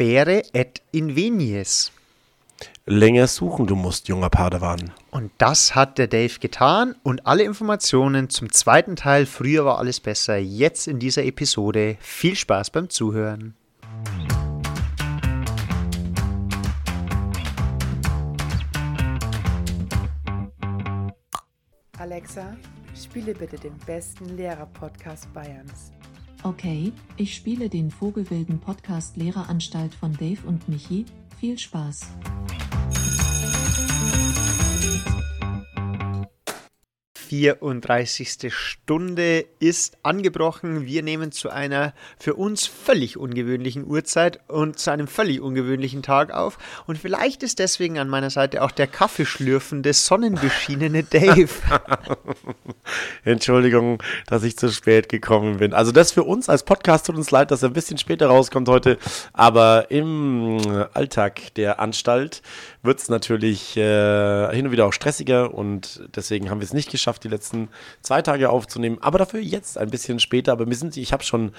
quere et invenies. Länger suchen du musst, junger Padawan. Und das hat der Dave getan und alle Informationen zum zweiten Teil Früher war alles besser jetzt in dieser Episode. Viel Spaß beim Zuhören. Alexa, spiele bitte den besten Lehrer-Podcast Bayerns. Okay, ich spiele den Vogelwilden Podcast Lehreranstalt von Dave und Michi. Viel Spaß. 34. Stunde ist angebrochen. Wir nehmen zu einer für uns völlig ungewöhnlichen Uhrzeit und zu einem völlig ungewöhnlichen Tag auf. Und vielleicht ist deswegen an meiner Seite auch der kaffeeschlürfende, sonnenbeschienene Dave. Entschuldigung, dass ich zu spät gekommen bin. Also das für uns als Podcast tut uns leid, dass er ein bisschen später rauskommt heute. Aber im Alltag der Anstalt wird es natürlich äh, hin und wieder auch stressiger und deswegen haben wir es nicht geschafft, die letzten zwei Tage aufzunehmen. Aber dafür jetzt ein bisschen später. Aber wir sind, ich habe schon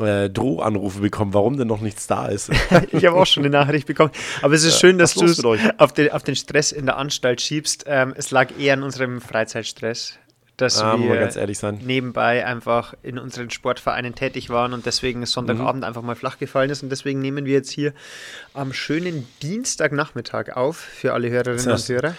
äh, Drohanrufe bekommen, warum denn noch nichts da ist. ich habe auch schon eine Nachricht bekommen. Aber es ist schön, dass du es auf den, auf den Stress in der Anstalt schiebst. Ähm, es lag eher an unserem Freizeitstress dass ah, wir, ganz ehrlich sein. nebenbei einfach in unseren Sportvereinen tätig waren und deswegen Sonntagabend mhm. einfach mal flach gefallen ist. Und deswegen nehmen wir jetzt hier am schönen Dienstagnachmittag auf für alle Hörerinnen und Hörer.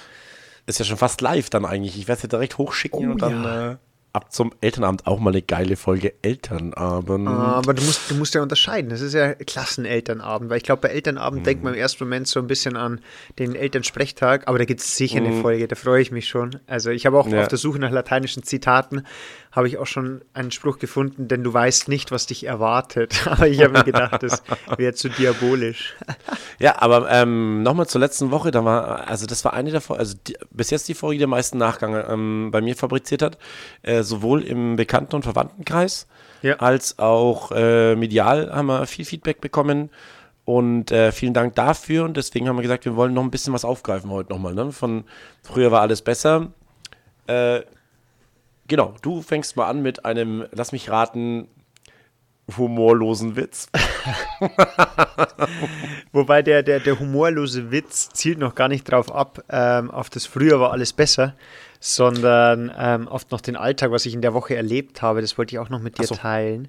Ist ja schon fast live dann eigentlich. Ich werde es ja direkt hochschicken oh, und dann. Ja. Äh ab zum Elternabend auch mal eine geile Folge Elternabend. Aber du musst, du musst ja unterscheiden. Das ist ja Klassenelternabend, weil ich glaube, bei Elternabend mhm. denkt man im ersten Moment so ein bisschen an den Elternsprechtag, aber da gibt es sicher mhm. eine Folge, da freue ich mich schon. Also ich habe auch ja. auf der Suche nach lateinischen Zitaten habe ich auch schon einen Spruch gefunden, denn du weißt nicht, was dich erwartet. Aber ich habe mir gedacht, das wäre zu diabolisch. Ja, aber ähm, nochmal zur letzten Woche, da war, also das war eine der also die, bis jetzt die Folge, die den meisten Nachgang ähm, bei mir fabriziert hat, äh, sowohl im Bekannten- und Verwandtenkreis ja. als auch äh, medial haben wir viel Feedback bekommen. Und äh, vielen Dank dafür. Und deswegen haben wir gesagt, wir wollen noch ein bisschen was aufgreifen heute nochmal. Ne? Von früher war alles besser. Äh, Genau, du fängst mal an mit einem, lass mich raten, humorlosen Witz. Wobei der, der, der humorlose Witz zielt noch gar nicht drauf ab, ähm, auf das früher war alles besser, sondern ähm, oft noch den Alltag, was ich in der Woche erlebt habe. Das wollte ich auch noch mit dir so. teilen.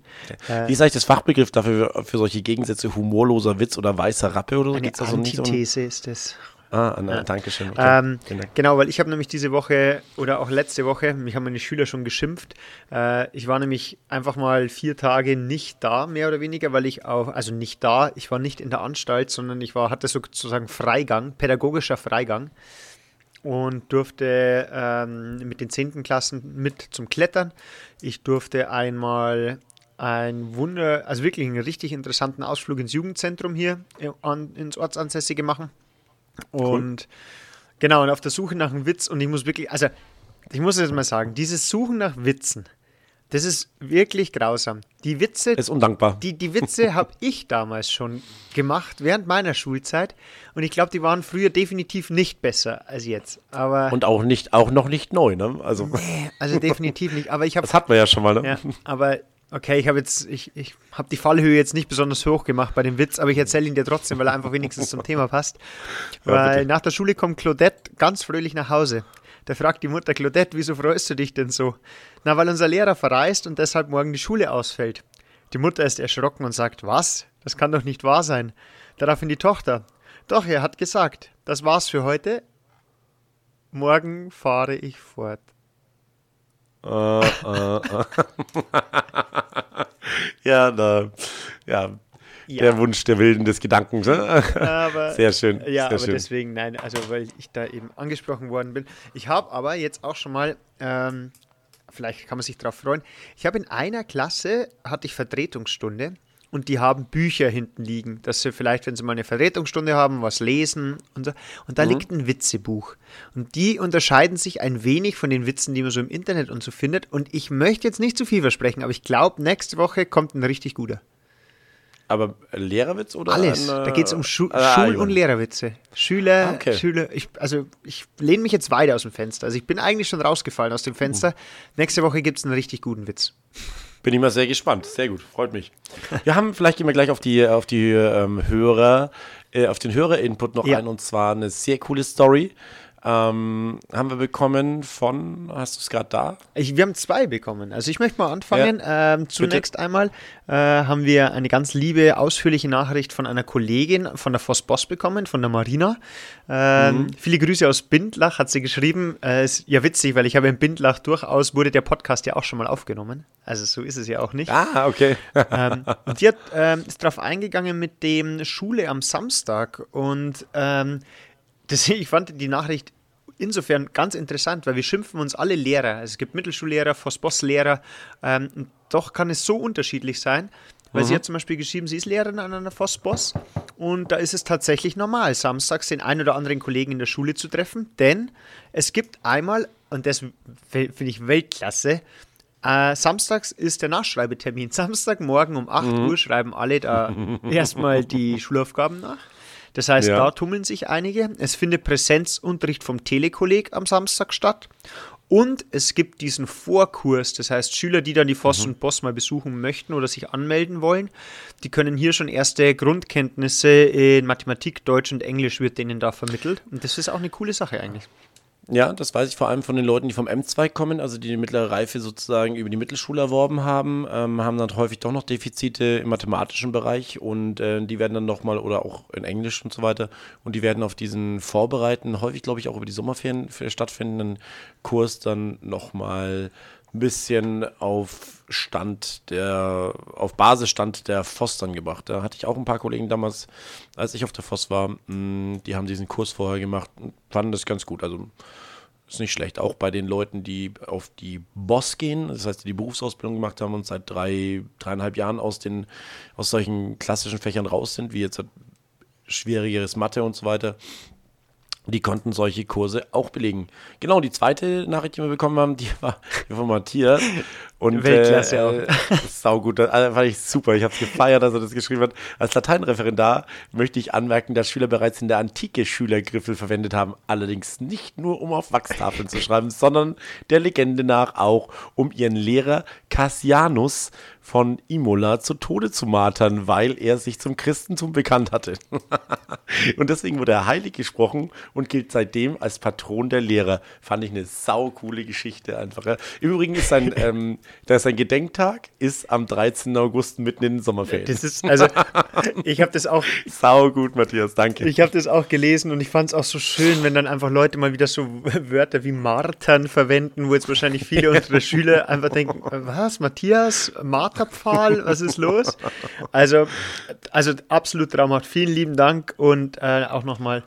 Äh, Wie ist eigentlich das Fachbegriff dafür für solche Gegensätze humorloser Witz oder weißer Rappe oder so? Eine Antithese so? ist es. Ah, na, ja. danke schön. Okay. Ähm, genau, weil ich habe nämlich diese Woche oder auch letzte Woche, mich haben meine Schüler schon geschimpft. Äh, ich war nämlich einfach mal vier Tage nicht da, mehr oder weniger, weil ich auch, also nicht da, ich war nicht in der Anstalt, sondern ich war, hatte sozusagen Freigang, pädagogischer Freigang und durfte ähm, mit den 10. Klassen mit zum Klettern. Ich durfte einmal ein Wunder, also wirklich einen richtig interessanten Ausflug ins Jugendzentrum hier äh, ins Ortsansässige machen. Und cool. genau, und auf der Suche nach einem Witz, und ich muss wirklich, also ich muss jetzt mal sagen, dieses Suchen nach Witzen, das ist wirklich grausam. Die Witze. Ist undankbar. Die, die Witze habe ich damals schon gemacht, während meiner Schulzeit. Und ich glaube, die waren früher definitiv nicht besser als jetzt. Aber und auch nicht, auch noch nicht neu, ne? Also, nee, also definitiv nicht. Aber ich habe. Das hatten wir ja schon mal, ne? Ja, aber Okay, ich habe jetzt, ich, ich habe die Fallhöhe jetzt nicht besonders hoch gemacht bei dem Witz, aber ich erzähle ihn dir trotzdem, weil er einfach wenigstens zum Thema passt. Weil ja, nach der Schule kommt Claudette ganz fröhlich nach Hause. Da fragt die Mutter Claudette, wieso freust du dich denn so? Na, weil unser Lehrer verreist und deshalb morgen die Schule ausfällt. Die Mutter ist erschrocken und sagt, was? Das kann doch nicht wahr sein. Daraufhin die Tochter. Doch, er hat gesagt, das war's für heute. Morgen fahre ich fort. Uh, uh. ja, da, ja, ja. Der Wunsch der Wilden des Gedankens. Ne? Aber, Sehr schön. Ja, Sehr aber schön. deswegen, nein, also weil ich da eben angesprochen worden bin. Ich habe aber jetzt auch schon mal, ähm, vielleicht kann man sich darauf freuen, ich habe in einer Klasse, hatte ich Vertretungsstunde und die haben Bücher hinten liegen, dass sie vielleicht, wenn sie mal eine Vertretungsstunde haben, was lesen und so. Und da mhm. liegt ein Witzebuch. Und die unterscheiden sich ein wenig von den Witzen, die man so im Internet und so findet. Und ich möchte jetzt nicht zu viel versprechen, aber ich glaube, nächste Woche kommt ein richtig guter. Aber Lehrerwitz oder? Alles. Ein, da geht es um Schu ah, Schul- und Lehrerwitze. Schüler, okay. Schüler. Ich, also ich lehne mich jetzt weiter aus dem Fenster. Also ich bin eigentlich schon rausgefallen aus dem Fenster. Mhm. Nächste Woche gibt es einen richtig guten Witz. Bin ich mal sehr gespannt. Sehr gut, freut mich. Wir haben, vielleicht gehen wir gleich auf die, auf die ähm, Hörer, äh, auf den Hörer-Input noch ja. ein und zwar eine sehr coole Story. Ähm, haben wir bekommen von, hast du es gerade da? Ich, wir haben zwei bekommen. Also ich möchte mal anfangen. Ja. Ähm, zunächst Bitte. einmal äh, haben wir eine ganz liebe, ausführliche Nachricht von einer Kollegin von der Voss Boss bekommen, von der Marina. Ähm, mhm. Viele Grüße aus Bindlach, hat sie geschrieben. Äh, ist ja witzig, weil ich habe in Bindlach durchaus, wurde der Podcast ja auch schon mal aufgenommen. Also so ist es ja auch nicht. Ah, okay. ähm, und die hat, ähm, ist darauf eingegangen mit dem Schule am Samstag und ähm, das, ich fand die Nachricht insofern ganz interessant, weil wir schimpfen uns alle Lehrer. Also es gibt Mittelschullehrer, Voss-Boss-Lehrer. Ähm, doch kann es so unterschiedlich sein. Weil mhm. sie hat zum Beispiel geschrieben, sie ist Lehrerin an einer Voss-Boss und da ist es tatsächlich normal, samstags den einen oder anderen Kollegen in der Schule zu treffen, denn es gibt einmal, und das finde ich Weltklasse, äh, samstags ist der Nachschreibetermin. Samstagmorgen um 8 mhm. Uhr schreiben alle da erstmal die Schulaufgaben nach. Das heißt, ja. da tummeln sich einige. Es findet Präsenzunterricht vom Telekolleg am Samstag statt. Und es gibt diesen Vorkurs, das heißt Schüler, die dann die Voss mhm. und Boss mal besuchen möchten oder sich anmelden wollen, die können hier schon erste Grundkenntnisse in Mathematik, Deutsch und Englisch wird denen da vermittelt. Und das ist auch eine coole Sache eigentlich. Ja, das weiß ich vor allem von den Leuten, die vom M2 kommen, also die die mittlere Reife sozusagen über die Mittelschule erworben haben, ähm, haben dann häufig doch noch Defizite im mathematischen Bereich und äh, die werden dann nochmal, oder auch in Englisch und so weiter, und die werden auf diesen vorbereiten, häufig glaube ich auch über die Sommerferien stattfindenden Kurs dann nochmal ein bisschen auf Stand der, auf Basisstand der FOS dann gebracht. Da hatte ich auch ein paar Kollegen damals, als ich auf der FOS war, mm, die haben diesen Kurs vorher gemacht und fanden das ganz gut. Also ist nicht schlecht. Auch bei den Leuten, die auf die Boss gehen, das heißt, die, die Berufsausbildung gemacht haben und seit drei, dreieinhalb Jahren aus den, aus solchen klassischen Fächern raus sind, wie jetzt schwierigeres Mathe und so weiter, die konnten solche Kurse auch belegen. Genau, die zweite Nachricht, die wir bekommen haben, die war von Matthias. Und, Weltklasse äh, auch. Sau gut, das fand ich super. Ich habe es gefeiert, dass er das geschrieben hat. Als Lateinreferendar möchte ich anmerken, dass Schüler bereits in der Antike Schülergriffel verwendet haben. Allerdings nicht nur, um auf Wachstafeln zu schreiben, sondern der Legende nach auch, um ihren Lehrer Cassianus von Imola zu Tode zu martern, weil er sich zum Christentum bekannt hatte. und deswegen wurde er heilig gesprochen und gilt seitdem als Patron der Lehrer. Fand ich eine saukoole Geschichte einfach. Im Übrigen ist sein, ähm, sein Gedenktag ist am 13. August mitten in den Sommerferien. Das ist, also, ich habe das auch. Sau gut, Matthias, danke. Ich habe das auch gelesen und ich fand es auch so schön, wenn dann einfach Leute mal wieder so Wörter wie Martern verwenden, wo jetzt wahrscheinlich viele unserer Schüler einfach denken, was, Matthias, Martern? Marterpfahl, was ist los? Also, also absolut traumhaft. Vielen lieben Dank und äh, auch nochmal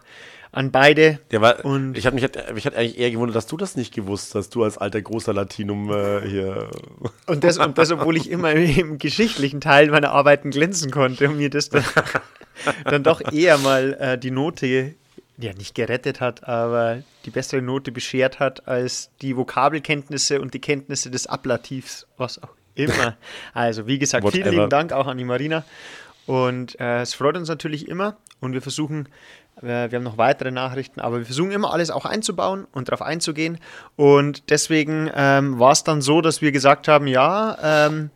an beide. Ja, weil und ich habe mich, mich hat eigentlich eher gewundert, dass du das nicht gewusst hast, du als alter großer Latinum äh, hier. Und das, und das, obwohl ich immer im geschichtlichen Teil meiner Arbeiten glänzen konnte und mir das dann, dann doch eher mal äh, die Note ja nicht gerettet hat, aber die bessere Note beschert hat als die Vokabelkenntnisse und die Kenntnisse des Ablativs, was auch Immer. Also, wie gesagt, Whatever. vielen lieben Dank auch an die Marina. Und äh, es freut uns natürlich immer. Und wir versuchen, äh, wir haben noch weitere Nachrichten, aber wir versuchen immer alles auch einzubauen und darauf einzugehen. Und deswegen ähm, war es dann so, dass wir gesagt haben, ja, ähm,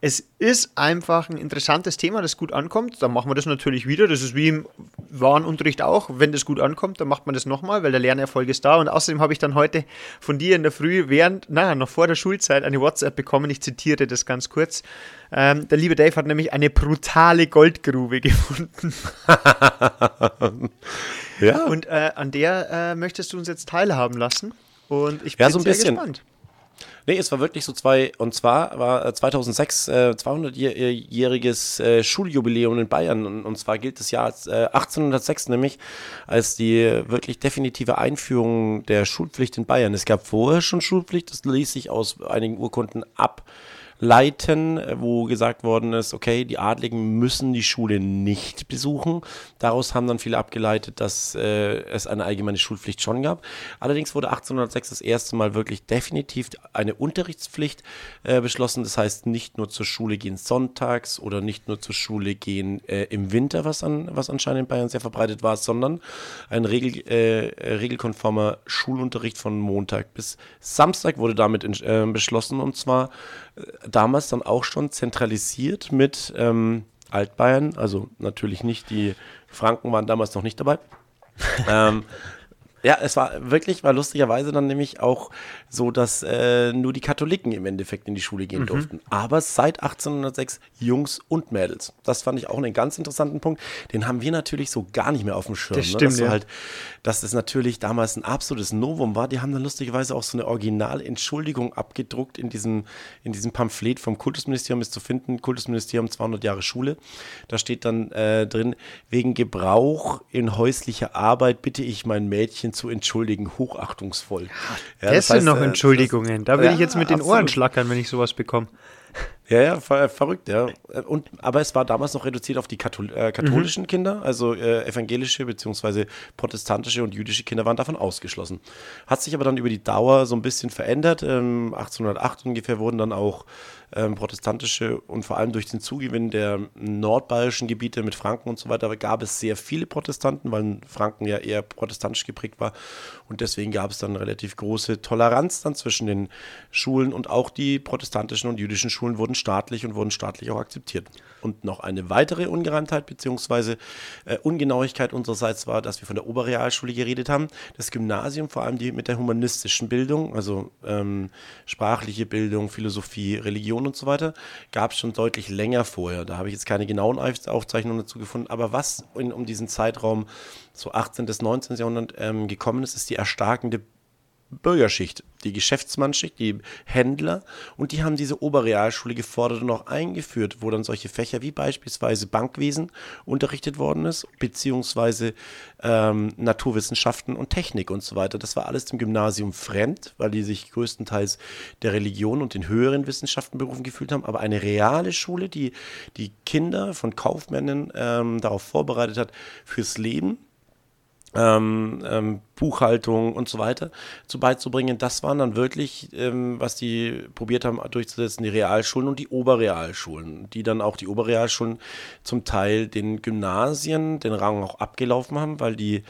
es ist einfach ein interessantes Thema, das gut ankommt. Dann machen wir das natürlich wieder. Das ist wie im Warenunterricht auch. Wenn das gut ankommt, dann macht man das nochmal, weil der Lernerfolg ist da. Und außerdem habe ich dann heute von dir in der Früh, während, naja, noch vor der Schulzeit, eine WhatsApp bekommen. Ich zitiere das ganz kurz. Ähm, der liebe Dave hat nämlich eine brutale Goldgrube gefunden. ja. Und äh, an der äh, möchtest du uns jetzt teilhaben lassen. Und ich bin ja, so ein sehr bisschen. gespannt. Nee, es war wirklich so zwei, und zwar war 2006 äh, 200-jähriges äh, Schuljubiläum in Bayern. Und, und, zwar gilt das Jahr als, äh, 1806 nämlich als die wirklich definitive Einführung der Schulpflicht in Bayern. Es gab vorher schon Schulpflicht, das ließ sich aus einigen Urkunden ab leiten, wo gesagt worden ist, okay, die Adligen müssen die Schule nicht besuchen. Daraus haben dann viele abgeleitet, dass äh, es eine allgemeine Schulpflicht schon gab. Allerdings wurde 1806 das erste Mal wirklich definitiv eine Unterrichtspflicht äh, beschlossen. Das heißt, nicht nur zur Schule gehen sonntags oder nicht nur zur Schule gehen äh, im Winter, was, an, was anscheinend in Bayern sehr verbreitet war, sondern ein regel, äh, regelkonformer Schulunterricht von Montag bis Samstag wurde damit in, äh, beschlossen und zwar damals dann auch schon zentralisiert mit ähm, Altbayern, also natürlich nicht, die Franken waren damals noch nicht dabei. ähm, ja, es war wirklich, war lustigerweise dann nämlich auch so, dass äh, nur die Katholiken im Endeffekt in die Schule gehen mhm. durften. Aber seit 1806 Jungs und Mädels. Das fand ich auch einen ganz interessanten Punkt. Den haben wir natürlich so gar nicht mehr auf dem Schirm. Das ne? stimmt, dass, ja. halt, dass das natürlich damals ein absolutes Novum war. Die haben dann lustigerweise auch so eine Originalentschuldigung abgedruckt in diesem, in diesem Pamphlet vom Kultusministerium ist zu finden. Kultusministerium 200 Jahre Schule. Da steht dann äh, drin, wegen Gebrauch in häuslicher Arbeit bitte ich mein Mädchen zu entschuldigen, hochachtungsvoll. Ja, das, das heißt, sind noch äh, Entschuldigungen. Da will ja, ich jetzt mit den absolut. Ohren schlackern, wenn ich sowas bekomme. Ja, ja, ver verrückt, ja. Und, aber es war damals noch reduziert auf die Kathol äh, katholischen mhm. Kinder, also äh, evangelische beziehungsweise protestantische und jüdische Kinder waren davon ausgeschlossen. Hat sich aber dann über die Dauer so ein bisschen verändert. Ähm, 1808 ungefähr wurden dann auch ähm, protestantische und vor allem durch den Zugewinn der nordbayerischen Gebiete mit Franken und so weiter gab es sehr viele Protestanten, weil Franken ja eher protestantisch geprägt war. Und deswegen gab es dann relativ große Toleranz dann zwischen den Schulen und auch die protestantischen und jüdischen Schulen wurden staatlich und wurden staatlich auch akzeptiert. Und noch eine weitere Ungereimtheit bzw. Äh, Ungenauigkeit unsererseits war, dass wir von der Oberrealschule geredet haben. Das Gymnasium, vor allem die mit der humanistischen Bildung, also ähm, sprachliche Bildung, Philosophie, Religion und so weiter, gab es schon deutlich länger vorher. Da habe ich jetzt keine genauen Aufzeichnungen dazu gefunden. Aber was in, um diesen Zeitraum so 18. bis 19. Jahrhundert ähm, gekommen ist, ist die erstarkende Bürgerschicht, die Geschäftsmannschicht, die Händler und die haben diese Oberrealschule gefordert und auch eingeführt, wo dann solche Fächer wie beispielsweise Bankwesen unterrichtet worden ist, beziehungsweise ähm, Naturwissenschaften und Technik und so weiter. Das war alles dem Gymnasium fremd, weil die sich größtenteils der Religion und den höheren Wissenschaften berufen gefühlt haben, aber eine reale Schule, die die Kinder von Kaufmännern ähm, darauf vorbereitet hat fürs Leben ähm, ähm, Buchhaltung und so weiter zu beizubringen. Das waren dann wirklich, ähm, was die probiert haben durchzusetzen, die Realschulen und die Oberrealschulen, die dann auch die Oberrealschulen zum Teil den Gymnasien den Rang auch abgelaufen haben, weil die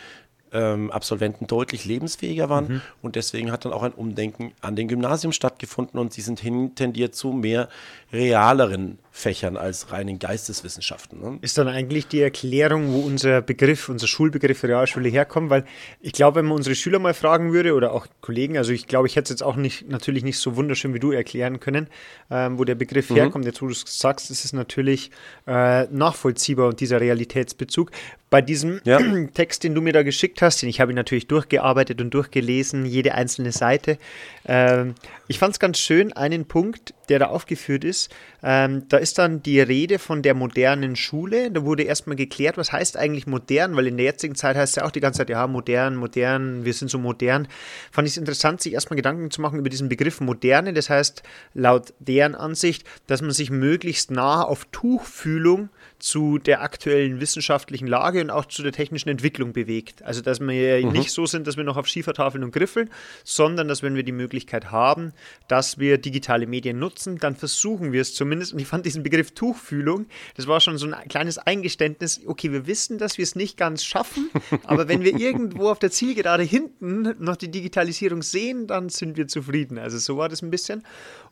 ähm, Absolventen deutlich lebensfähiger waren mhm. und deswegen hat dann auch ein Umdenken an den Gymnasium stattgefunden und sie sind hin tendiert zu mehr realeren Fächern als reinen Geisteswissenschaften. Ne? Ist dann eigentlich die Erklärung, wo unser Begriff, unser Schulbegriff Realschule herkommt? Weil ich glaube, wenn man unsere Schüler mal fragen würde oder auch Kollegen, also ich glaube, ich hätte es jetzt auch nicht, natürlich nicht so wunderschön wie du erklären können, ähm, wo der Begriff mhm. herkommt. Jetzt, wo du es sagst, ist es natürlich äh, nachvollziehbar und dieser Realitätsbezug. Bei diesem ja. Text, den du mir da geschickt hast, den ich habe natürlich durchgearbeitet und durchgelesen, jede einzelne Seite. Ähm, ich fand es ganz schön, einen Punkt, der da aufgeführt ist. Ähm, da ist dann die Rede von der modernen Schule. Da wurde erstmal geklärt, was heißt eigentlich modern, weil in der jetzigen Zeit heißt es ja auch die ganze Zeit, ja, modern, modern, wir sind so modern. Fand ich es interessant, sich erstmal Gedanken zu machen über diesen Begriff moderne. Das heißt, laut deren Ansicht, dass man sich möglichst nah auf Tuchfühlung zu der aktuellen wissenschaftlichen Lage und auch zu der technischen Entwicklung bewegt. Also, dass wir mhm. nicht so sind, dass wir noch auf Schiefertafeln und Griffeln, sondern dass, wenn wir die Möglichkeit haben, dass wir digitale Medien nutzen, dann versuchen wir es zumindest. Und ich fand diesen Begriff Tuchfühlung, das war schon so ein kleines Eingeständnis. Okay, wir wissen, dass wir es nicht ganz schaffen, aber wenn wir irgendwo auf der Zielgerade hinten noch die Digitalisierung sehen, dann sind wir zufrieden. Also, so war das ein bisschen.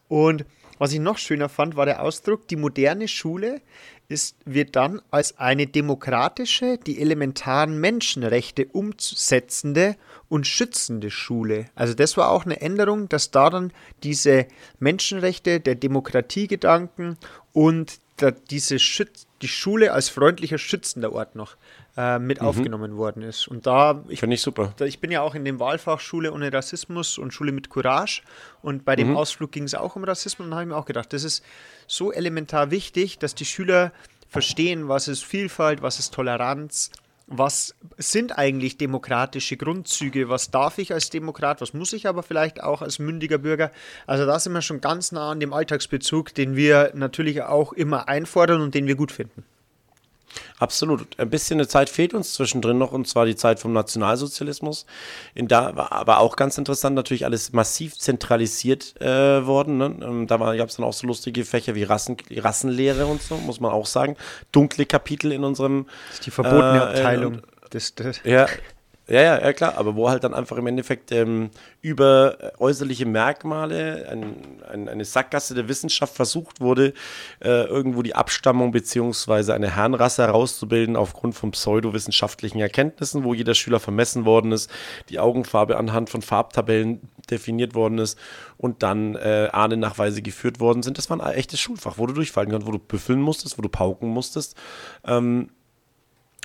Und was ich noch schöner fand, war der Ausdruck, die moderne Schule ist, wird dann als eine demokratische, die elementaren Menschenrechte umsetzende und schützende Schule. Also das war auch eine Änderung, dass da dann diese Menschenrechte, der Demokratiegedanken und diese Schütz, die Schule als freundlicher, schützender Ort noch äh, mit mhm. aufgenommen worden ist. Und da, ich, finde ich super. Da, ich bin ja auch in dem Wahlfach Schule ohne Rassismus und Schule mit Courage. Und bei dem mhm. Ausflug ging es auch um Rassismus. Und da habe ich mir auch gedacht, das ist so elementar wichtig, dass die Schüler verstehen, was ist Vielfalt, was ist Toleranz, was sind eigentlich demokratische Grundzüge? Was darf ich als Demokrat? Was muss ich aber vielleicht auch als mündiger Bürger? Also da sind wir schon ganz nah an dem Alltagsbezug, den wir natürlich auch immer einfordern und den wir gut finden. Absolut. Ein bisschen eine Zeit fehlt uns zwischendrin noch, und zwar die Zeit vom Nationalsozialismus. In da war aber auch ganz interessant, natürlich alles massiv zentralisiert äh, worden. Ne? Ähm, da gab es dann auch so lustige Fächer wie Rassen, Rassenlehre und so, muss man auch sagen. Dunkle Kapitel in unserem. Das ist die verbotene äh, Abteilung. Das, das. Ja, Ja, ja, ja, klar, aber wo halt dann einfach im Endeffekt ähm, über äh, äußerliche Merkmale, ein, ein, eine Sackgasse der Wissenschaft versucht wurde, äh, irgendwo die Abstammung beziehungsweise eine Herrenrasse herauszubilden aufgrund von pseudowissenschaftlichen Erkenntnissen, wo jeder Schüler vermessen worden ist, die Augenfarbe anhand von Farbtabellen definiert worden ist und dann äh, Ahnennachweise geführt worden sind. Das war ein echtes Schulfach, wo du durchfallen kannst, wo du büffeln musstest, wo du pauken musstest. Ähm,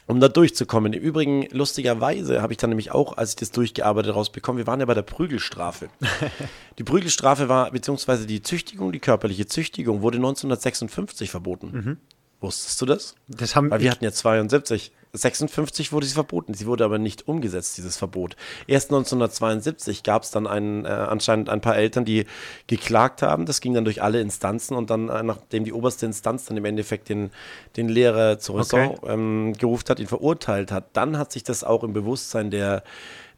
um da durchzukommen. Im Übrigen, lustigerweise habe ich dann nämlich auch, als ich das durchgearbeitet rausbekommen, wir waren ja bei der Prügelstrafe. die Prügelstrafe war, beziehungsweise die Züchtigung, die körperliche Züchtigung, wurde 1956 verboten. Mhm. Wusstest du das? Das haben Weil wir hatten ja 72. 56 wurde sie verboten. Sie wurde aber nicht umgesetzt, dieses Verbot. Erst 1972 gab es dann einen, äh, anscheinend ein paar Eltern, die geklagt haben. Das ging dann durch alle Instanzen und dann, äh, nachdem die oberste Instanz dann im Endeffekt den, den Lehrer zur Raison okay. ähm, gerufen hat, ihn verurteilt hat, dann hat sich das auch im Bewusstsein der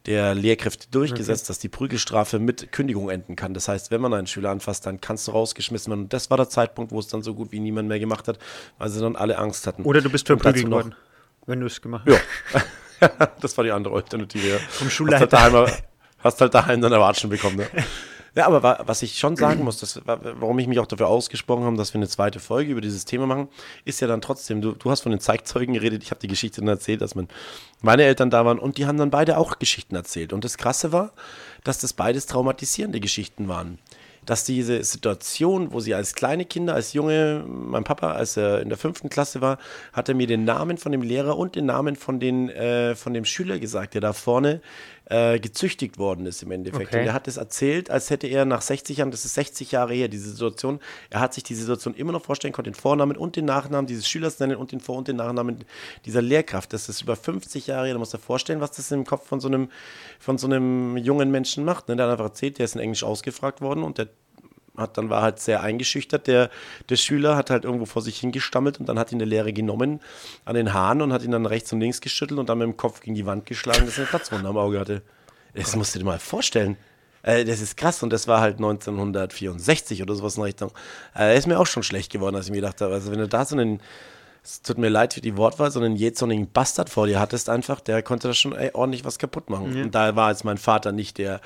der Lehrkräfte durchgesetzt, okay. dass die Prügelstrafe mit Kündigung enden kann. Das heißt, wenn man einen Schüler anfasst, dann kannst du rausgeschmissen werden. Und das war der Zeitpunkt, wo es dann so gut wie niemand mehr gemacht hat, weil sie dann alle Angst hatten. Oder du bist verprügelt worden, wenn du es gemacht hast. Ja, das war die andere Alternative. Ja. Vom Schulleiter. Hast halt daheim, hast halt daheim dann Erwatschen bekommen. Ne? Ja, aber was ich schon sagen muss, das, warum ich mich auch dafür ausgesprochen habe, dass wir eine zweite Folge über dieses Thema machen, ist ja dann trotzdem, du, du hast von den Zeigzeugen geredet, ich habe die Geschichte dann erzählt, dass mein, meine Eltern da waren und die haben dann beide auch Geschichten erzählt. Und das Krasse war, dass das beides traumatisierende Geschichten waren dass diese Situation, wo sie als kleine Kinder, als Junge, mein Papa, als er in der fünften Klasse war, hat er mir den Namen von dem Lehrer und den Namen von, den, äh, von dem Schüler gesagt, der da vorne äh, gezüchtigt worden ist im Endeffekt. Okay. Und er hat es erzählt, als hätte er nach 60 Jahren, das ist 60 Jahre her, diese Situation, er hat sich die Situation immer noch vorstellen, konnte den Vornamen und den Nachnamen dieses Schülers nennen und den Vor- und den Nachnamen dieser Lehrkraft. Das ist über 50 Jahre her, da muss er vorstellen, was das im Kopf von so einem, von so einem jungen Menschen macht. Ne? Der hat einfach erzählt, der ist in Englisch ausgefragt worden und der hat dann war halt sehr eingeschüchtert. Der, der Schüler hat halt irgendwo vor sich hingestammelt und dann hat ihn der Lehrer genommen an den Haaren und hat ihn dann rechts und links geschüttelt und dann mit dem Kopf gegen die Wand geschlagen, dass er eine Platzwunde am Auge hatte. Das musst du dir mal vorstellen. Äh, das ist krass und das war halt 1964 oder sowas in Richtung. Äh, ist mir auch schon schlecht geworden, als ich mir gedacht habe, also wenn du da so einen es tut mir leid für die Wortwahl, so einen jähzornigen Bastard vor dir hattest einfach, der konnte da schon ey, ordentlich was kaputt machen. Ja. Und da war jetzt mein Vater nicht der,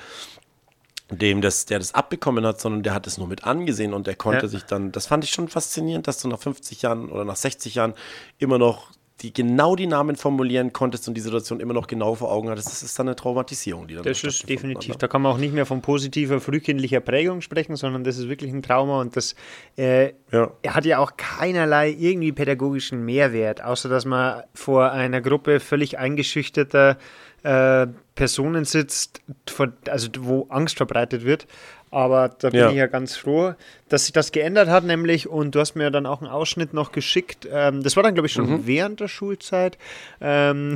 dem das, der das abbekommen hat, sondern der hat es nur mit angesehen und der konnte ja. sich dann, das fand ich schon faszinierend, dass du nach 50 Jahren oder nach 60 Jahren immer noch die genau die Namen formulieren konntest und die Situation immer noch genau vor Augen hattest, das ist dann eine Traumatisierung, die dann Das ist definitiv. Hat, ne? Da kann man auch nicht mehr von positiver frühkindlicher Prägung sprechen, sondern das ist wirklich ein Trauma und das äh, ja. er hat ja auch keinerlei irgendwie pädagogischen Mehrwert, außer dass man vor einer Gruppe völlig eingeschüchterter äh, Personen sitzt, also wo Angst verbreitet wird. Aber da bin ja. ich ja ganz froh, dass sich das geändert hat, nämlich, und du hast mir dann auch einen Ausschnitt noch geschickt. Ähm, das war dann, glaube ich, schon mhm. während der Schulzeit. Ähm,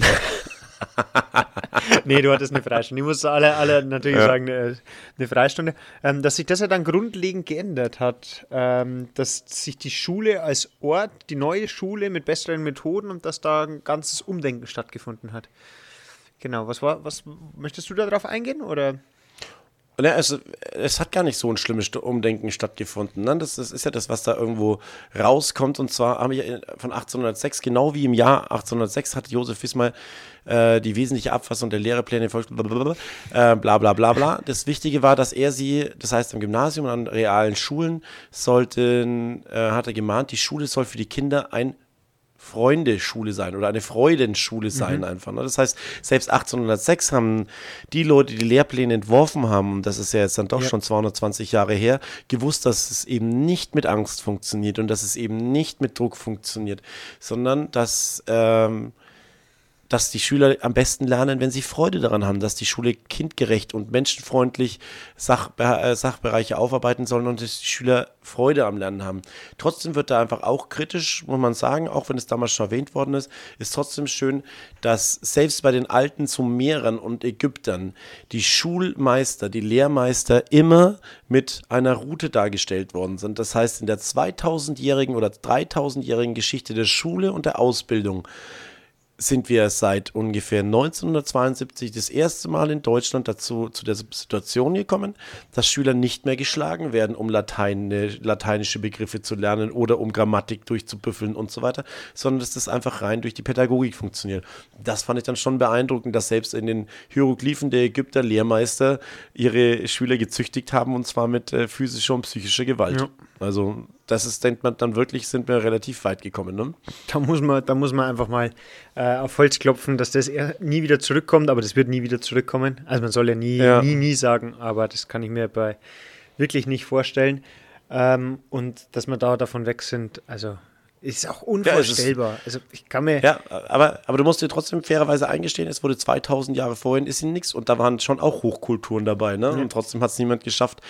nee, du hattest eine Freistunde. Ich muss alle, alle natürlich ja. sagen, eine, eine Freistunde. Ähm, dass sich das ja dann grundlegend geändert hat, ähm, dass sich die Schule als Ort, die neue Schule mit besseren Methoden und dass da ein ganzes Umdenken stattgefunden hat. Genau, was war, was möchtest du darauf eingehen oder? Ja, es, es, hat gar nicht so ein schlimmes Umdenken stattgefunden. Ne? Das, das, ist ja das, was da irgendwo rauskommt. Und zwar haben wir von 1806, genau wie im Jahr 1806, hat Josef Wismar äh, die wesentliche Abfassung der Lehrepläne folgt, äh, bla bla bla bla. Das Wichtige war, dass er sie, das heißt am Gymnasium und an realen Schulen, sollten, äh, hat er gemahnt, die Schule soll für die Kinder ein Freundeschule sein oder eine Freudenschule sein mhm. einfach. Ne? Das heißt, selbst 1806 haben die Leute, die Lehrpläne entworfen haben, und das ist ja jetzt dann doch ja. schon 220 Jahre her, gewusst, dass es eben nicht mit Angst funktioniert und dass es eben nicht mit Druck funktioniert, sondern dass ähm, dass die Schüler am besten lernen, wenn sie Freude daran haben, dass die Schule kindgerecht und menschenfreundlich Sach, äh, Sachbereiche aufarbeiten sollen und dass die Schüler Freude am Lernen haben. Trotzdem wird da einfach auch kritisch, muss man sagen, auch wenn es damals schon erwähnt worden ist, ist trotzdem schön, dass selbst bei den alten Sumerern und Ägyptern die Schulmeister, die Lehrmeister immer mit einer Route dargestellt worden sind. Das heißt, in der 2000-jährigen oder 3000-jährigen Geschichte der Schule und der Ausbildung sind wir seit ungefähr 1972 das erste Mal in Deutschland dazu zu der Situation gekommen, dass Schüler nicht mehr geschlagen werden, um Latein, lateinische Begriffe zu lernen oder um Grammatik durchzubüffeln und so weiter, sondern dass das einfach rein durch die Pädagogik funktioniert. Das fand ich dann schon beeindruckend, dass selbst in den Hieroglyphen der Ägypter Lehrmeister ihre Schüler gezüchtigt haben und zwar mit äh, physischer und psychischer Gewalt. Ja. Also das ist, denkt man, dann wirklich sind wir relativ weit gekommen. Ne? Da, muss man, da muss man einfach mal äh, auf Holz klopfen, dass das nie wieder zurückkommt, aber das wird nie wieder zurückkommen. Also man soll ja nie, ja. nie, nie sagen, aber das kann ich mir bei wirklich nicht vorstellen. Ähm, und dass wir da davon weg sind, also ist auch unvorstellbar. Ja, also ich kann mir. Ja, aber, aber du musst dir trotzdem fairerweise eingestehen, es wurde 2000 Jahre vorhin, ist ihnen nichts und da waren schon auch Hochkulturen dabei, ne? Mhm. Und trotzdem hat es niemand geschafft.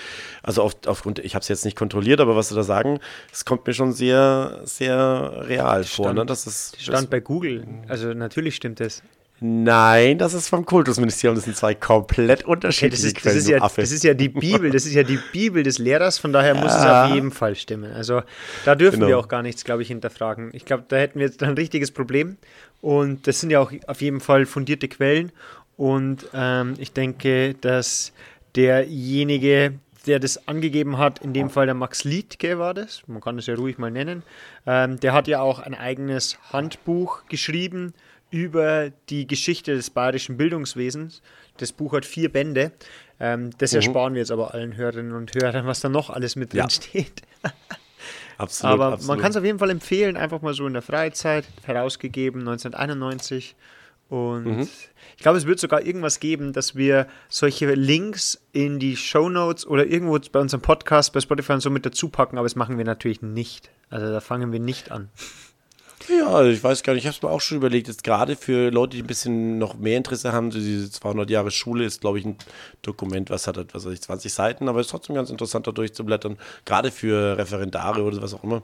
Also auf, aufgrund, ich habe es jetzt nicht kontrolliert, aber was sie da sagen, es kommt mir schon sehr, sehr real stand, vor, ne? Das ist. Stand das, bei Google. Also natürlich stimmt das. Nein, das ist vom Kultusministerium. Das sind zwei komplett unterschiedliche okay, das, ist, das, ist ja, das ist ja die Bibel. Das ist ja die Bibel des Lehrers. Von daher muss es auf jeden Fall stimmen. Also da dürfen genau. wir auch gar nichts, glaube ich, hinterfragen. Ich glaube, da hätten wir jetzt ein richtiges Problem. Und das sind ja auch auf jeden Fall fundierte Quellen. Und ähm, ich denke, dass derjenige, der das angegeben hat, in dem Fall der Max Liedke war das, man kann das ja ruhig mal nennen, ähm, der hat ja auch ein eigenes Handbuch geschrieben über die Geschichte des bayerischen Bildungswesens. Das Buch hat vier Bände. Ähm, das mhm. ersparen wir jetzt aber allen Hörerinnen und Hörern, was da noch alles mit drin ja. steht. absolut. Aber absolut. man kann es auf jeden Fall empfehlen, einfach mal so in der Freizeit, herausgegeben 1991. Und mhm. ich glaube, es wird sogar irgendwas geben, dass wir solche Links in die Show Notes oder irgendwo bei unserem Podcast, bei Spotify und so mit dazu packen, aber das machen wir natürlich nicht. Also da fangen wir nicht an. Ja, also ich weiß gar nicht, ich habe es mir auch schon überlegt, jetzt gerade für Leute, die ein bisschen noch mehr Interesse haben, diese 200 Jahre Schule ist, glaube ich, ein Dokument, was hat, was weiß ich, 20 Seiten, aber ist trotzdem ganz interessant, da durchzublättern, gerade für Referendare oder was auch immer.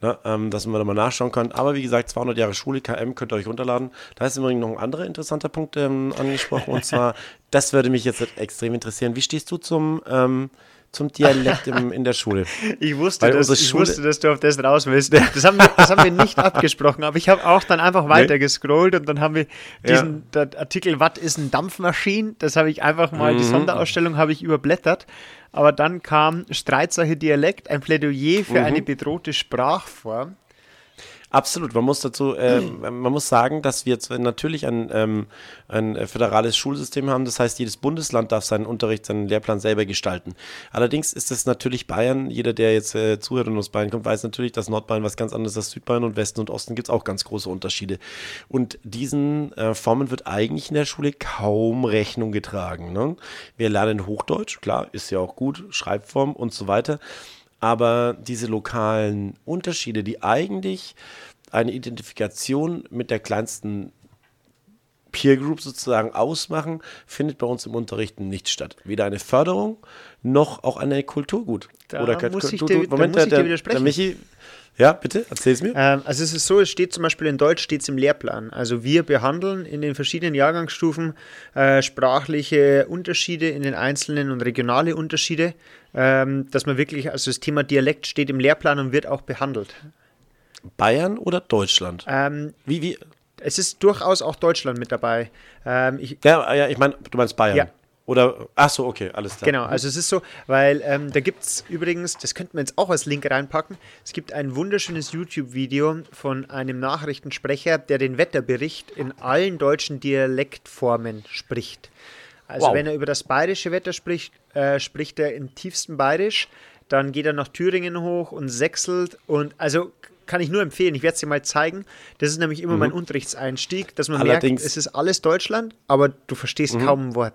Ne, ähm, dass man da mal nachschauen kann. Aber wie gesagt, 200 Jahre Schule, KM, könnt ihr euch runterladen. Da ist übrigens noch ein anderer interessanter Punkt ähm, angesprochen. und zwar, das würde mich jetzt extrem interessieren. Wie stehst du zum ähm, zum Dialekt im, in der Schule. Ich wusste, dass, ich Schule wusste, dass du auf das raus willst. Das haben wir, das haben wir nicht abgesprochen, aber ich habe auch dann einfach weiter nee. gescrollt und dann haben wir diesen ja. Artikel, was ist ein Dampfmaschine? Das habe ich einfach mal, mhm. die Sonderausstellung habe ich überblättert. Aber dann kam Streitsache Dialekt, ein Plädoyer für mhm. eine bedrohte Sprachform. Absolut. Man muss dazu, äh, man muss sagen, dass wir jetzt natürlich ein, ähm, ein föderales Schulsystem haben. Das heißt, jedes Bundesland darf seinen Unterricht, seinen Lehrplan selber gestalten. Allerdings ist es natürlich Bayern. Jeder, der jetzt äh, zuhört und aus Bayern kommt, weiß natürlich, dass Nordbayern was ganz anderes als Südbayern und Westen und Osten gibt es auch ganz große Unterschiede. Und diesen äh, Formen wird eigentlich in der Schule kaum Rechnung getragen. Ne? Wir lernen Hochdeutsch, klar, ist ja auch gut, Schreibform und so weiter. Aber diese lokalen Unterschiede, die eigentlich eine Identifikation mit der kleinsten Peer Group sozusagen ausmachen, findet bei uns im Unterricht nicht statt. Weder eine Förderung noch auch eine Kulturgut. Da Oder muss ich, dir, Moment, muss ich dir widersprechen. Der Michi, ja, bitte, erzähl es mir. Ähm, also es ist so, es steht zum Beispiel in Deutsch steht es im Lehrplan. Also wir behandeln in den verschiedenen Jahrgangsstufen äh, sprachliche Unterschiede in den einzelnen und regionale Unterschiede, ähm, dass man wirklich, also das Thema Dialekt steht im Lehrplan und wird auch behandelt. Bayern oder Deutschland? Ähm, wie, wie? Es ist durchaus auch Deutschland mit dabei. Ähm, ich, ja, ja, ich meine, du meinst Bayern. Ja, oder, ach so, okay, alles klar. Genau, also es ist so, weil ähm, da gibt es übrigens, das könnten wir jetzt auch als Link reinpacken, es gibt ein wunderschönes YouTube-Video von einem Nachrichtensprecher, der den Wetterbericht in allen deutschen Dialektformen spricht. Also wow. wenn er über das bayerische Wetter spricht, äh, spricht er im tiefsten Bayerisch, dann geht er nach Thüringen hoch und sechselt und also kann ich nur empfehlen. Ich werde es dir mal zeigen. Das ist nämlich immer mhm. mein Unterrichtseinstieg, dass man Allerdings, merkt, es ist alles Deutschland, aber du verstehst mhm. kaum ein Wort.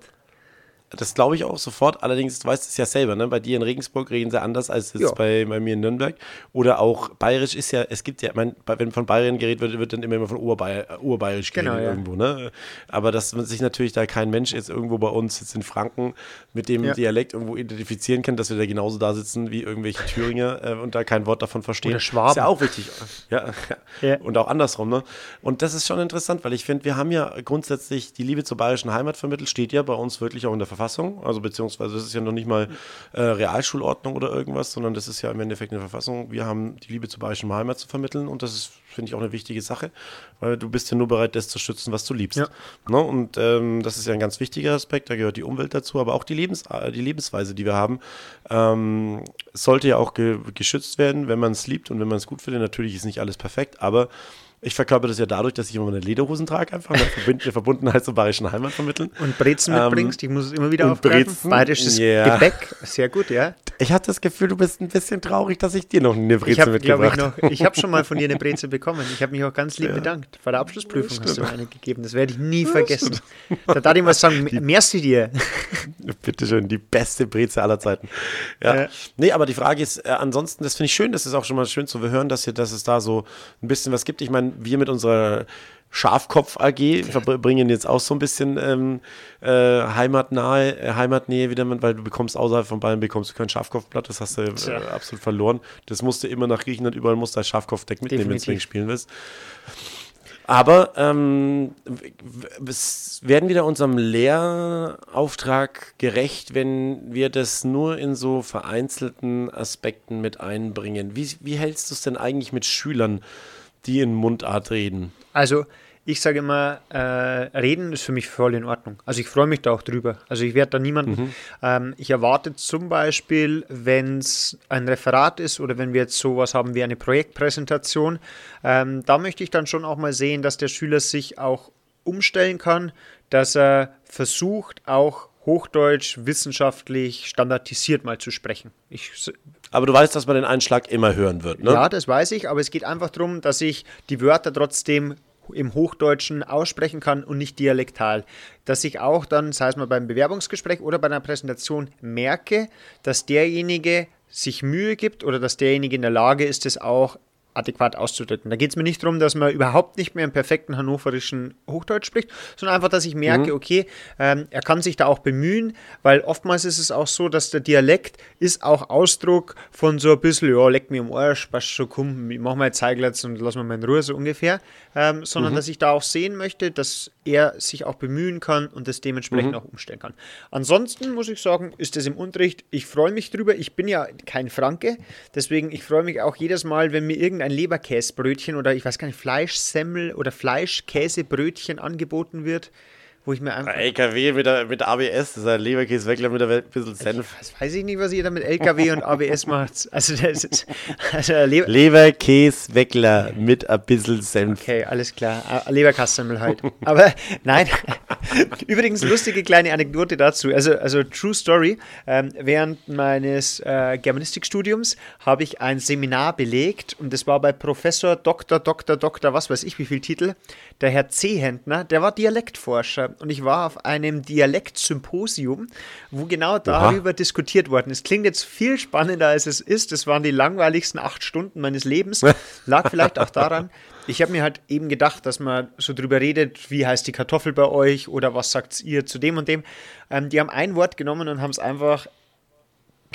Das glaube ich auch sofort. Allerdings, du weißt es ja selber, ne? bei dir in Regensburg reden sie anders als jetzt bei, bei mir in Nürnberg. Oder auch bayerisch ist ja, es gibt ja, mein, wenn von Bayern geredet wird, wird dann immer von Urbayer, urbayerisch geredet genau, ja. irgendwo. Ne? Aber dass sich natürlich da kein Mensch jetzt irgendwo bei uns jetzt in Franken mit dem ja. Dialekt irgendwo identifizieren kann, dass wir da genauso da sitzen wie irgendwelche Thüringer äh, und da kein Wort davon verstehen. Oder Schwaben. Ist ja auch wichtig. Ja, ja. Und auch andersrum. Ne? Und das ist schon interessant, weil ich finde, wir haben ja grundsätzlich die Liebe zur bayerischen Heimat vermittelt, steht ja bei uns wirklich auch in der Verfassung Verfassung, also beziehungsweise das ist ja noch nicht mal äh, Realschulordnung oder irgendwas, sondern das ist ja im Endeffekt eine Verfassung. Wir haben die Liebe zur bayerischen Heimat zu vermitteln und das ist, finde ich, auch eine wichtige Sache, weil du bist ja nur bereit, das zu schützen, was du liebst. Ja. Ne? Und ähm, das ist ja ein ganz wichtiger Aspekt, da gehört die Umwelt dazu, aber auch die, Lebens äh, die Lebensweise, die wir haben, ähm, sollte ja auch ge geschützt werden, wenn man es liebt und wenn man es gut findet. Natürlich ist nicht alles perfekt, aber ich verkörper das ja dadurch, dass ich immer meine Lederhosen trage, einfach eine Verbundenheit zur bayerischen Heimat vermitteln. Und Brezen ähm, mitbringst, ich muss es immer wieder aufgreifen. Brezen, Bayerisches yeah. Gebäck, sehr gut, ja. Ich hatte das Gefühl, du bist ein bisschen traurig, dass ich dir noch eine Brezel mitgebracht habe. Ich, ich habe schon mal von dir eine Brezel bekommen. Ich habe mich auch ganz lieb ja. bedankt. Bei der Abschlussprüfung hast du mir eine gegeben. Das werde ich nie vergessen. Da darf ich mal sagen, die, merci dir. Bitte schön, die beste Brezel aller Zeiten. Ja. ja. Nee, aber die Frage ist, äh, ansonsten, das finde ich schön, das ist auch schon mal schön zu hören, dass, hier, dass es da so ein bisschen was gibt. Ich meine, wir mit unserer Schafkopf AG verbringen jetzt auch so ein bisschen ähm, äh, heimatnahe, äh, Heimatnähe wieder, weil du bekommst außerhalb von Bayern bekommst du kein Schafkopfblatt, das hast du äh, absolut verloren. Das musst du immer nach Griechenland, überall musst du als Schafkopfdeck mitnehmen, wenn du spielen willst. Aber ähm, werden wir da unserem Lehrauftrag gerecht, wenn wir das nur in so vereinzelten Aspekten mit einbringen? Wie, wie hältst du es denn eigentlich mit Schülern? Die in Mundart reden? Also, ich sage immer, äh, reden ist für mich voll in Ordnung. Also ich freue mich da auch drüber. Also ich werde da niemanden, mhm. ähm, ich erwarte zum Beispiel, wenn es ein Referat ist oder wenn wir jetzt sowas haben wie eine Projektpräsentation, ähm, da möchte ich dann schon auch mal sehen, dass der Schüler sich auch umstellen kann, dass er versucht auch Hochdeutsch wissenschaftlich standardisiert mal zu sprechen. Ich aber du weißt, dass man den Einschlag immer hören wird, ne? Ja, das weiß ich, aber es geht einfach darum, dass ich die Wörter trotzdem im Hochdeutschen aussprechen kann und nicht dialektal. Dass ich auch dann, sei es mal beim Bewerbungsgespräch oder bei einer Präsentation, merke, dass derjenige sich Mühe gibt oder dass derjenige in der Lage ist, es auch adäquat auszudrücken. Da geht es mir nicht darum, dass man überhaupt nicht mehr im perfekten hannoverischen Hochdeutsch spricht, sondern einfach, dass ich merke, mhm. okay, ähm, er kann sich da auch bemühen, weil oftmals ist es auch so, dass der Dialekt ist auch Ausdruck von so ein bisschen, ja, leck mir im Arsch, passt schon, komm, mach mal Zeiglatz und lass mal in Ruhe, so ungefähr, ähm, sondern mhm. dass ich da auch sehen möchte, dass er sich auch bemühen kann und das dementsprechend mhm. auch umstellen kann. Ansonsten muss ich sagen, ist das im Unterricht, ich freue mich drüber, ich bin ja kein Franke, deswegen ich freue mich auch jedes Mal, wenn mir irgendein Leberkäsebrötchen oder ich weiß gar nicht, Fleischsemmel oder Fleischkäsebrötchen angeboten wird wo ich mir einfach. LKW mit, der, mit ABS, das ist ein Leberkäseweckler mit ein bisschen Senf. Das weiß ich nicht, was ihr da mit LKW und ABS macht. Also, das ist. Also Le Leberkäseweckler mit ein bisschen Senf. Okay, alles klar. Leberkassemmel halt. Aber nein. Übrigens, lustige kleine Anekdote dazu. Also, also True Story. Ähm, während meines äh, Germanistikstudiums habe ich ein Seminar belegt und das war bei Professor Dr. Dr. Dr. was weiß ich, wie viel Titel. Der Herr Zehentner, der war Dialektforscher und ich war auf einem Dialektsymposium, wo genau darüber Aha. diskutiert worden ist. Klingt jetzt viel spannender, als es ist. Das waren die langweiligsten acht Stunden meines Lebens. Lag vielleicht auch daran, ich habe mir halt eben gedacht, dass man so drüber redet, wie heißt die Kartoffel bei euch oder was sagt ihr zu dem und dem. Ähm, die haben ein Wort genommen und haben es einfach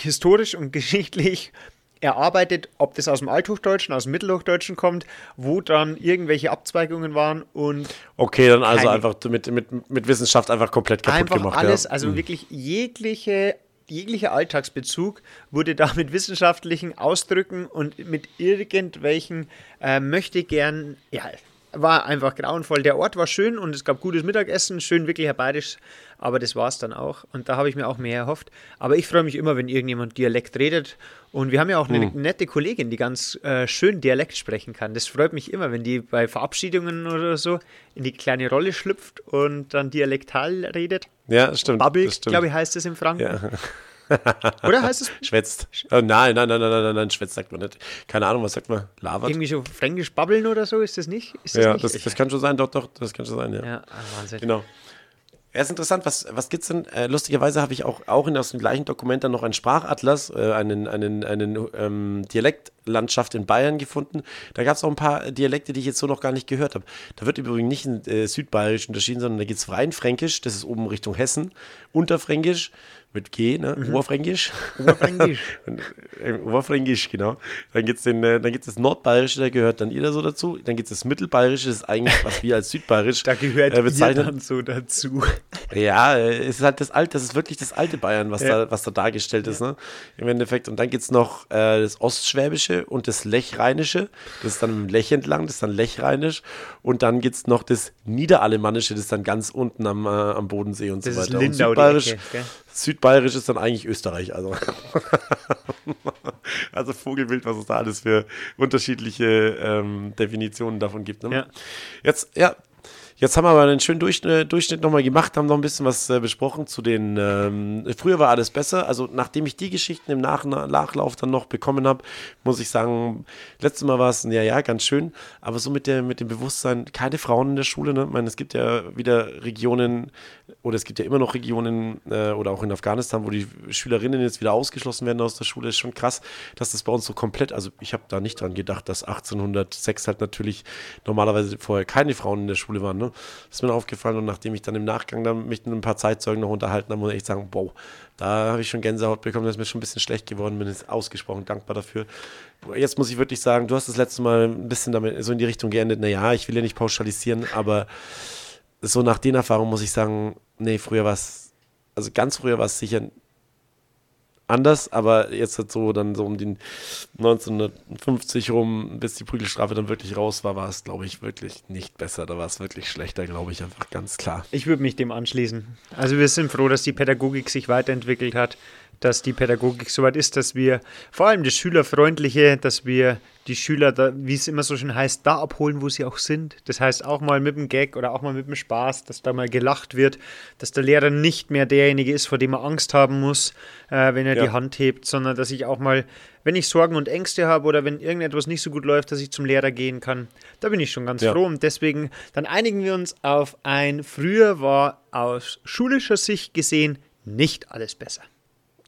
historisch und geschichtlich erarbeitet, ob das aus dem Althochdeutschen, aus dem Mittelhochdeutschen kommt, wo dann irgendwelche Abzweigungen waren und. Okay, dann also einfach mit, mit, mit Wissenschaft einfach komplett kaputt einfach gemacht. Alles, ja. also mhm. wirklich jegliche jeglicher Alltagsbezug wurde da mit wissenschaftlichen Ausdrücken und mit irgendwelchen äh, möchte gern, ja, war einfach grauenvoll. Der Ort war schön und es gab gutes Mittagessen, schön wirklich herbeidisch, aber das war es dann auch. Und da habe ich mir auch mehr erhofft. Aber ich freue mich immer, wenn irgendjemand Dialekt redet. Und wir haben ja auch eine hm. nette Kollegin, die ganz äh, schön Dialekt sprechen kann. Das freut mich immer, wenn die bei Verabschiedungen oder so in die kleine Rolle schlüpft und dann dialektal redet. Ja, stimmt. Bubble, glaube ich, heißt es im Franken. Ja. Oder heißt es? Schwätzt. Oh, nein, nein, nein, nein, nein, nein, schwätzt sagt man nicht. Keine Ahnung, was sagt man? Labert? Irgendwie so fränkisch babbeln oder so, ist das nicht? Ist das ja, nicht? Das, das kann schon sein, doch, doch, das kann schon sein, ja. Ja, ah, Wahnsinn. Genau. Ja, ist interessant. Was, was es denn? Äh, lustigerweise habe ich auch, auch in aus dem gleichen Dokument dann noch einen Sprachatlas, äh, einen, einen, einen ähm, Dialektlandschaft in Bayern gefunden. Da gab es auch ein paar Dialekte, die ich jetzt so noch gar nicht gehört habe. Da wird übrigens nicht in äh, Südbayerisch unterschieden, sondern da geht es Rheinfränkisch, das ist oben Richtung Hessen, Unterfränkisch, mit G, ne? Mhm. Oberfränkisch. Oberfränkisch. Äh, Oberfränkisch, genau. Dann gibt es äh, das Nordbayerische, da gehört dann jeder so dazu. Dann gibt es das Mittelbayerische, das ist eigentlich, was wir als Südbayerisch Da gehört äh, bezeichnen. dann so dazu. Ja, es ist halt das alte, das ist wirklich das alte Bayern, was, ja. da, was da dargestellt ist, ne? Im Endeffekt. Und dann gibt es noch äh, das Ostschwäbische und das Lechrheinische. Das ist dann im Lech entlang, das ist dann Lechrheinisch. Und dann gibt es noch das Niederalemannische, das ist dann ganz unten am, äh, am Bodensee und das so weiter. Ist Lindau, und Südbayerisch, Ecke, Südbayerisch ist dann eigentlich Österreich. Also, also Vogelwild, was es da alles für unterschiedliche ähm, Definitionen davon gibt. Ne? Ja. Jetzt, ja, Jetzt haben wir aber einen schönen Durchschnitt, nochmal gemacht, haben noch ein bisschen was äh, besprochen zu den. Ähm, früher war alles besser. Also, nachdem ich die Geschichten im Nach Nachlauf dann noch bekommen habe, muss ich sagen, letztes Mal war es ja, ja, ganz schön. Aber so mit, der, mit dem Bewusstsein, keine Frauen in der Schule. Ne? Ich meine, es gibt ja wieder Regionen, oder es gibt ja immer noch Regionen, äh, oder auch in Afghanistan, wo die Schülerinnen jetzt wieder ausgeschlossen werden aus der Schule. Ist schon krass, dass das bei uns so komplett. Also, ich habe da nicht dran gedacht, dass 1806 halt natürlich normalerweise vorher keine Frauen in der Schule waren. Ne? Das ist mir aufgefallen und nachdem ich dann im Nachgang dann mich mit ein paar Zeitzeugen noch unterhalten habe, muss ich echt sagen, wow, da habe ich schon Gänsehaut bekommen, das ist mir schon ein bisschen schlecht geworden, bin jetzt ausgesprochen dankbar dafür. Jetzt muss ich wirklich sagen, du hast das letzte Mal ein bisschen damit so in die Richtung geendet, naja, ich will ja nicht pauschalisieren, aber so nach den Erfahrungen muss ich sagen, nee, früher war es, also ganz früher war es sicher anders, aber jetzt halt so dann so um den 1950 rum, bis die Prügelstrafe dann wirklich raus war, war es, glaube ich, wirklich nicht besser. Da war es wirklich schlechter, glaube ich, einfach ganz klar. Ich würde mich dem anschließen. Also wir sind froh, dass die Pädagogik sich weiterentwickelt hat dass die Pädagogik soweit ist, dass wir vor allem das Schülerfreundliche, dass wir die Schüler, da, wie es immer so schön heißt, da abholen, wo sie auch sind. Das heißt auch mal mit dem Gag oder auch mal mit dem Spaß, dass da mal gelacht wird, dass der Lehrer nicht mehr derjenige ist, vor dem er Angst haben muss, äh, wenn er ja. die Hand hebt, sondern dass ich auch mal, wenn ich Sorgen und Ängste habe oder wenn irgendetwas nicht so gut läuft, dass ich zum Lehrer gehen kann. Da bin ich schon ganz ja. froh und deswegen, dann einigen wir uns auf ein, früher war aus schulischer Sicht gesehen nicht alles besser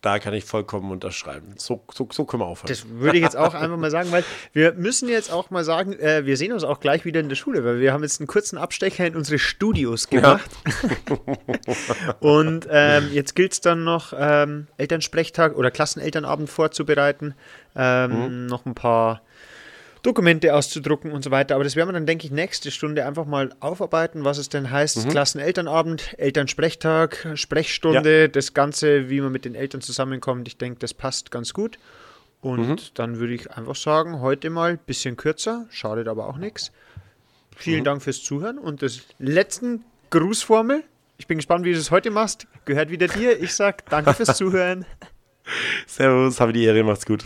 da kann ich vollkommen unterschreiben. So, so, so können wir aufhören. Das würde ich jetzt auch einfach mal sagen, weil wir müssen jetzt auch mal sagen, äh, wir sehen uns auch gleich wieder in der Schule, weil wir haben jetzt einen kurzen Abstecher in unsere Studios gemacht. Ja. Und ähm, jetzt gilt es dann noch, ähm, Elternsprechtag oder Klassenelternabend vorzubereiten. Ähm, mhm. Noch ein paar Dokumente auszudrucken und so weiter. Aber das werden wir dann, denke ich, nächste Stunde einfach mal aufarbeiten, was es denn heißt. Mhm. Klassenelternabend, Elternsprechtag, Sprechstunde, ja. das Ganze, wie man mit den Eltern zusammenkommt. Ich denke, das passt ganz gut. Und mhm. dann würde ich einfach sagen, heute mal ein bisschen kürzer, schadet aber auch nichts. Vielen mhm. Dank fürs Zuhören und das letzten Grußformel. Ich bin gespannt, wie du es heute machst. Gehört wieder dir. Ich sage danke fürs Zuhören. Servus, habe die Ehre, macht's gut.